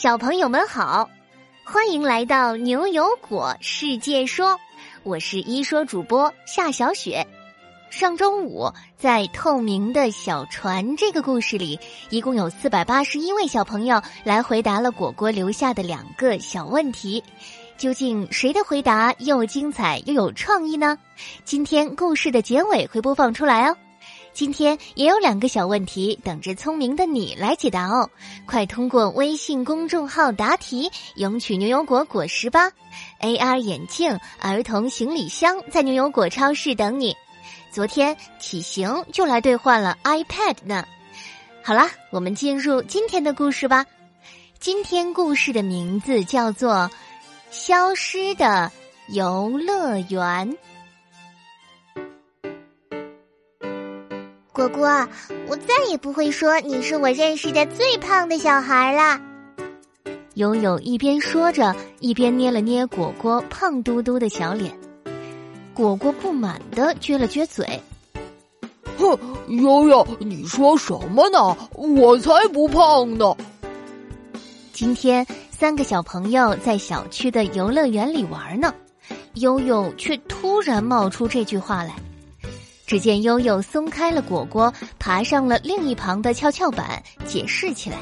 小朋友们好，欢迎来到牛油果世界说，我是一说主播夏小雪。上周五，在透明的小船这个故事里，一共有四百八十一位小朋友来回答了果果留下的两个小问题。究竟谁的回答又精彩又有创意呢？今天故事的结尾会播放出来哦。今天也有两个小问题等着聪明的你来解答哦，快通过微信公众号答题，赢取牛油果果实吧！AR 眼镜、儿童行李箱在牛油果超市等你。昨天启行就来兑换了 iPad 呢。好啦，我们进入今天的故事吧。今天故事的名字叫做《消失的游乐园》。果果，我再也不会说你是我认识的最胖的小孩了。悠悠一边说着，一边捏了捏果果胖嘟嘟的小脸。果果不满的撅了撅嘴：“哼，悠悠，你说什么呢？我才不胖呢！”今天三个小朋友在小区的游乐园里玩呢，悠悠却突然冒出这句话来。只见悠悠松开了果果，爬上了另一旁的跷跷板，解释起来：“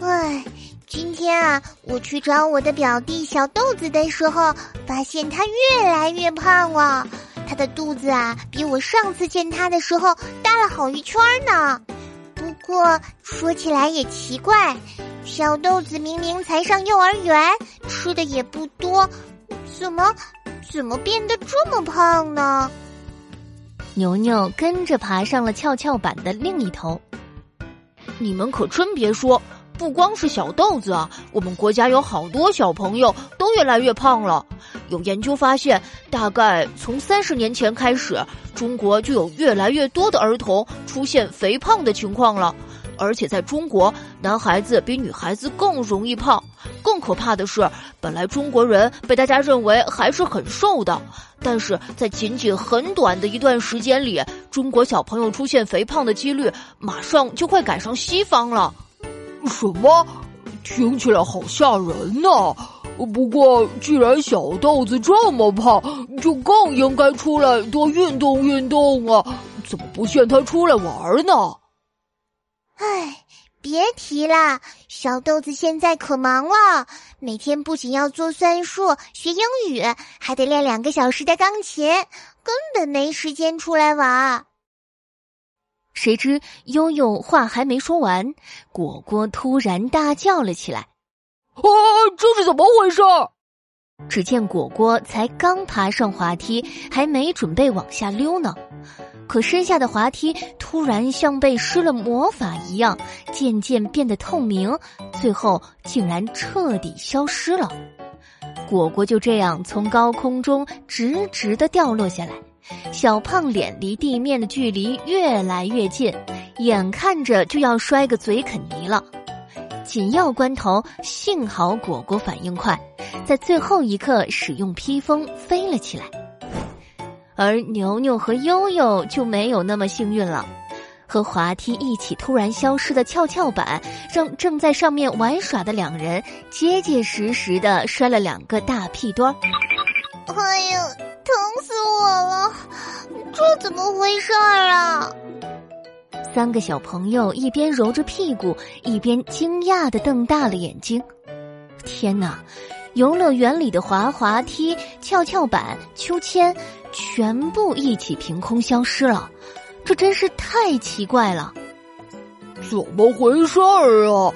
哎，今天啊，我去找我的表弟小豆子的时候，发现他越来越胖了。他的肚子啊，比我上次见他的时候大了好一圈呢。不过说起来也奇怪，小豆子明明才上幼儿园，吃的也不多，怎么怎么变得这么胖呢？”牛牛跟着爬上了跷跷板的另一头。你们可真别说，不光是小豆子啊，我们国家有好多小朋友都越来越胖了。有研究发现，大概从三十年前开始，中国就有越来越多的儿童出现肥胖的情况了。而且在中国，男孩子比女孩子更容易胖。更可怕的是，本来中国人被大家认为还是很瘦的，但是在仅仅很短的一段时间里，中国小朋友出现肥胖的几率马上就快赶上西方了。什么？听起来好吓人呢！不过，既然小豆子这么胖，就更应该出来多运动运动啊！怎么不见他出来玩呢？唉，别提了，小豆子现在可忙了，每天不仅要做算术、学英语，还得练两个小时的钢琴，根本没时间出来玩。谁知悠悠话还没说完，果果突然大叫了起来：“啊，这是怎么回事？”只见果果才刚爬上滑梯，还没准备往下溜呢。可身下的滑梯突然像被施了魔法一样，渐渐变得透明，最后竟然彻底消失了。果果就这样从高空中直直的掉落下来，小胖脸离地面的距离越来越近，眼看着就要摔个嘴啃泥了。紧要关头，幸好果果反应快，在最后一刻使用披风飞了起来。而牛牛和悠悠就没有那么幸运了，和滑梯一起突然消失的跷跷板，让正在上面玩耍的两人结结实实的摔了两个大屁墩儿。哎呀，疼死我了！这怎么回事儿啊？三个小朋友一边揉着屁股，一边惊讶的瞪大了眼睛。天哪！游乐园里的滑滑梯、跷跷板、秋千。全部一起凭空消失了，这真是太奇怪了！怎么回事儿啊？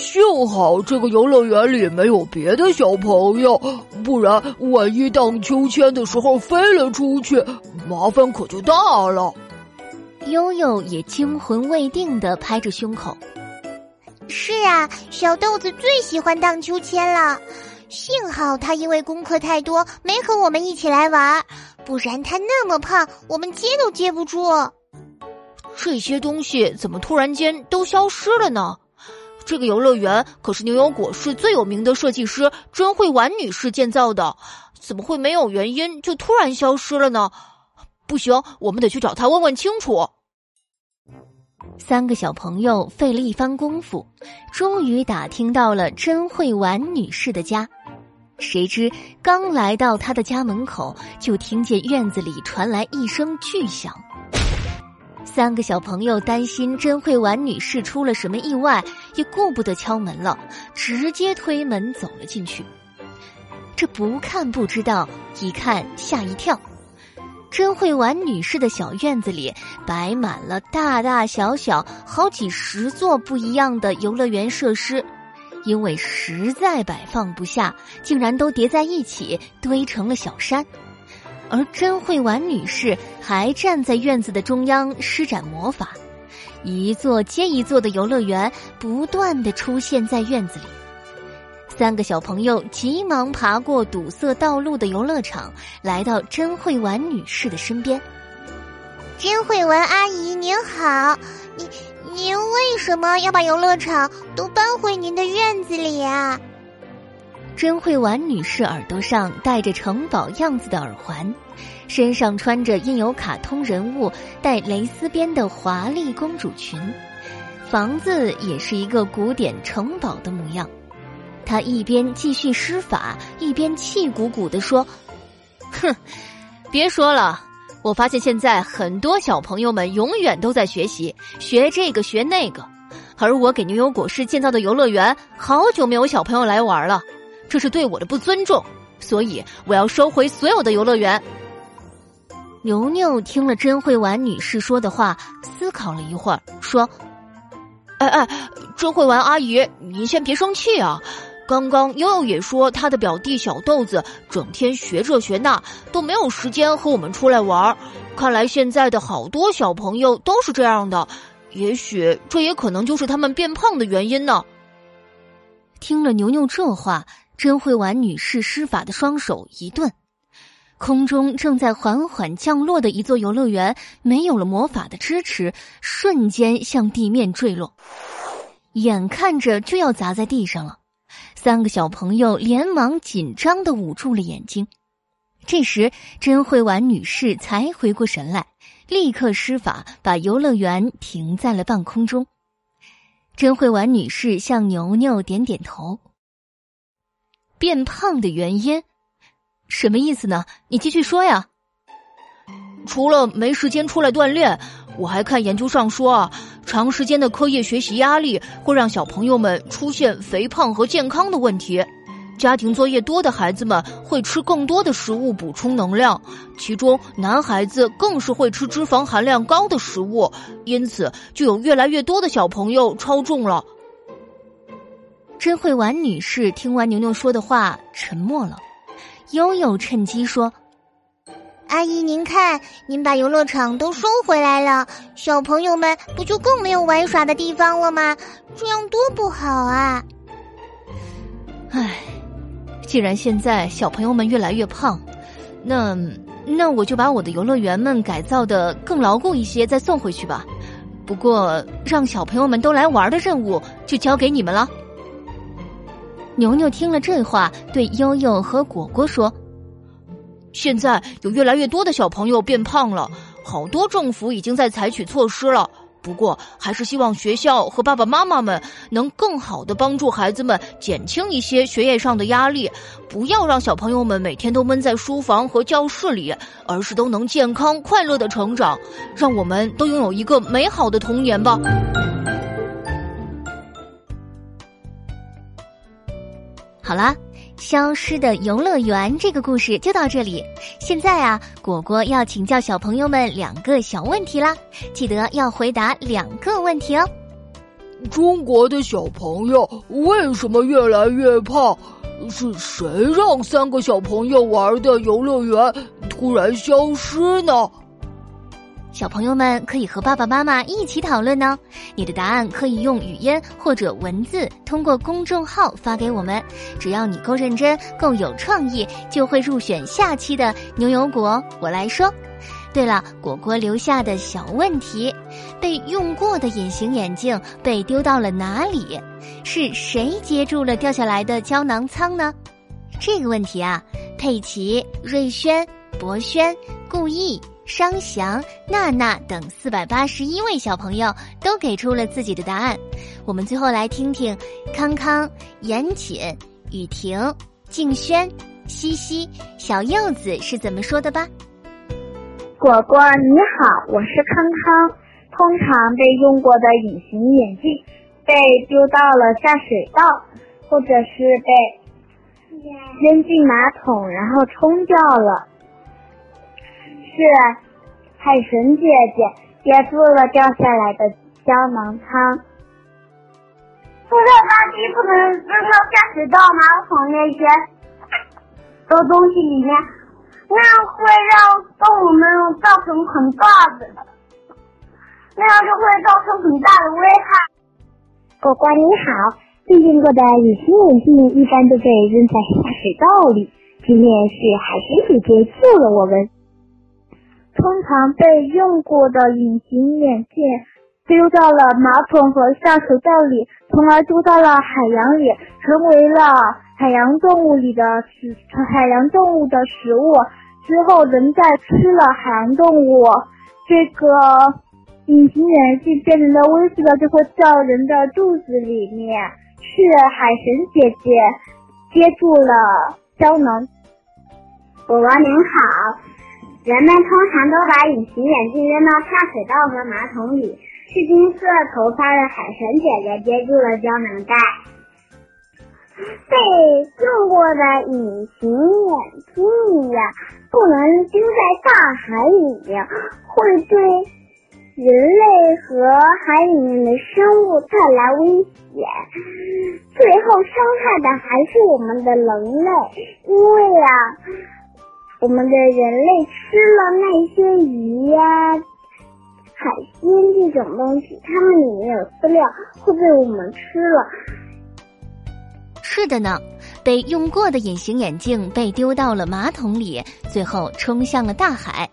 幸好这个游乐园里没有别的小朋友，不然万一荡秋千的时候飞了出去，麻烦可就大了。悠悠也惊魂未定的拍着胸口：“是啊，小豆子最喜欢荡秋千了。幸好他因为功课太多，没和我们一起来玩。”不然他那么胖，我们接都接不住。这些东西怎么突然间都消失了呢？这个游乐园可是牛油果市最有名的设计师甄慧婉女士建造的，怎么会没有原因就突然消失了呢？不行，我们得去找他问问清楚。三个小朋友费了一番功夫，终于打听到了甄慧婉女士的家。谁知刚来到她的家门口，就听见院子里传来一声巨响。三个小朋友担心甄慧婉女士出了什么意外，也顾不得敲门了，直接推门走了进去。这不看不知道，一看吓一跳。甄慧婉女士的小院子里摆满了大大小小好几十座不一样的游乐园设施，因为实在摆放不下，竟然都叠在一起堆成了小山。而甄慧婉女士还站在院子的中央施展魔法，一座接一座的游乐园不断的出现在院子里。三个小朋友急忙爬过堵塞道路的游乐场，来到甄慧婉女士的身边。甄慧婉阿姨您好，您您为什么要把游乐场都搬回您的院子里啊？甄慧婉女士耳朵上戴着城堡样子的耳环，身上穿着印有卡通人物带蕾丝边的华丽公主裙，房子也是一个古典城堡的模样。他一边继续施法，一边气鼓鼓地说：“哼，别说了，我发现现在很多小朋友们永远都在学习，学这个学那个，而我给牛油果市建造的游乐园，好久没有小朋友来玩了，这是对我的不尊重，所以我要收回所有的游乐园。”牛牛听了甄慧婉女士说的话，思考了一会儿，说：“哎哎，甄慧婉阿姨，您先别生气啊。”刚刚悠悠也说，他的表弟小豆子整天学这学那，都没有时间和我们出来玩。看来现在的好多小朋友都是这样的，也许这也可能就是他们变胖的原因呢。听了牛牛这话，甄慧婉女士施法的双手一顿，空中正在缓缓降落的一座游乐园没有了魔法的支持，瞬间向地面坠落，眼看着就要砸在地上了。三个小朋友连忙紧张的捂住了眼睛。这时，甄慧婉女士才回过神来，立刻施法把游乐园停在了半空中。甄慧婉女士向牛牛点点头。变胖的原因，什么意思呢？你继续说呀。除了没时间出来锻炼。我还看研究上说啊，长时间的课业学习压力会让小朋友们出现肥胖和健康的问题。家庭作业多的孩子们会吃更多的食物补充能量，其中男孩子更是会吃脂肪含量高的食物，因此就有越来越多的小朋友超重了。甄慧婉女士听完牛牛说的话，沉默了。悠悠趁机说。阿姨，您看，您把游乐场都收回来了，小朋友们不就更没有玩耍的地方了吗？这样多不好啊！唉，既然现在小朋友们越来越胖，那那我就把我的游乐园们改造的更牢固一些，再送回去吧。不过，让小朋友们都来玩的任务就交给你们了。牛牛听了这话，对悠悠和果果说。现在有越来越多的小朋友变胖了，好多政府已经在采取措施了。不过，还是希望学校和爸爸妈妈们能更好的帮助孩子们减轻一些学业上的压力，不要让小朋友们每天都闷在书房和教室里，而是都能健康快乐的成长，让我们都拥有一个美好的童年吧。好啦。消失的游乐园这个故事就到这里。现在啊，果果要请教小朋友们两个小问题啦，记得要回答两个问题哦。中国的小朋友为什么越来越胖？是谁让三个小朋友玩的游乐园突然消失呢？小朋友们可以和爸爸妈妈一起讨论呢。你的答案可以用语音或者文字通过公众号发给我们。只要你够认真、够有创意，就会入选下期的牛油果。我来说。对了，果果留下的小问题：被用过的隐形眼镜被丢到了哪里？是谁接住了掉下来的胶囊仓呢？这个问题啊，佩奇、瑞轩、博轩、顾意。商翔、娜娜等四百八十一位小朋友都给出了自己的答案。我们最后来听听康康、严谨、雨婷、静轩、西西、小柚子是怎么说的吧。果果你好，我是康康。通常被用过的隐形眼镜被丢到了下水道，或者是被扔进马桶，然后冲掉了。是海神姐姐接住了掉下来的胶囊汤。塑料垃圾不能扔到下水道、马桶那些的东西里面，那样会让动物们造成很大的，那样就会造成很大的危害。果果你好，最近过的隐形眼镜一般都被扔在下水道里，今天是海神姐姐救了我们。通常被用过的隐形眼镜丢到了马桶和下水道里，从而丢到了海洋里，成为了海洋动物里的食海洋动物的食物。之后人再吃了海洋动物，这个隐形眼镜变成的微塑料就会到人的肚子里面。是海神姐姐接住了胶囊。宝宝您好。人们通常都把隐形眼镜扔到下水道和马桶里，是金色头发的海神姐姐接住了胶囊袋。被用过的隐形眼镜呀，不能丢在大海里面，会对人类和海里面的生物带来危险。最后伤害的还是我们的人类，因为呀。我们的人类吃了那些鱼呀、海鲜这种东西，它们里面有饲料，会被我们吃了。是的呢，被用过的隐形眼镜被丢到了马桶里，最后冲向了大海。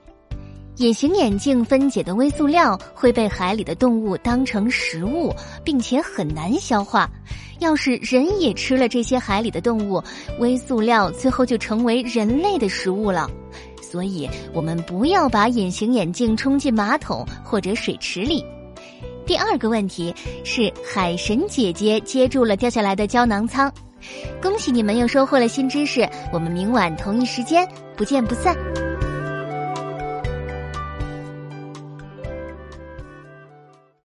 隐形眼镜分解的微塑料会被海里的动物当成食物，并且很难消化。要是人也吃了这些海里的动物，微塑料最后就成为人类的食物了。所以，我们不要把隐形眼镜冲进马桶或者水池里。第二个问题是，海神姐姐接住了掉下来的胶囊仓，恭喜你们又收获了新知识。我们明晚同一时间不见不散。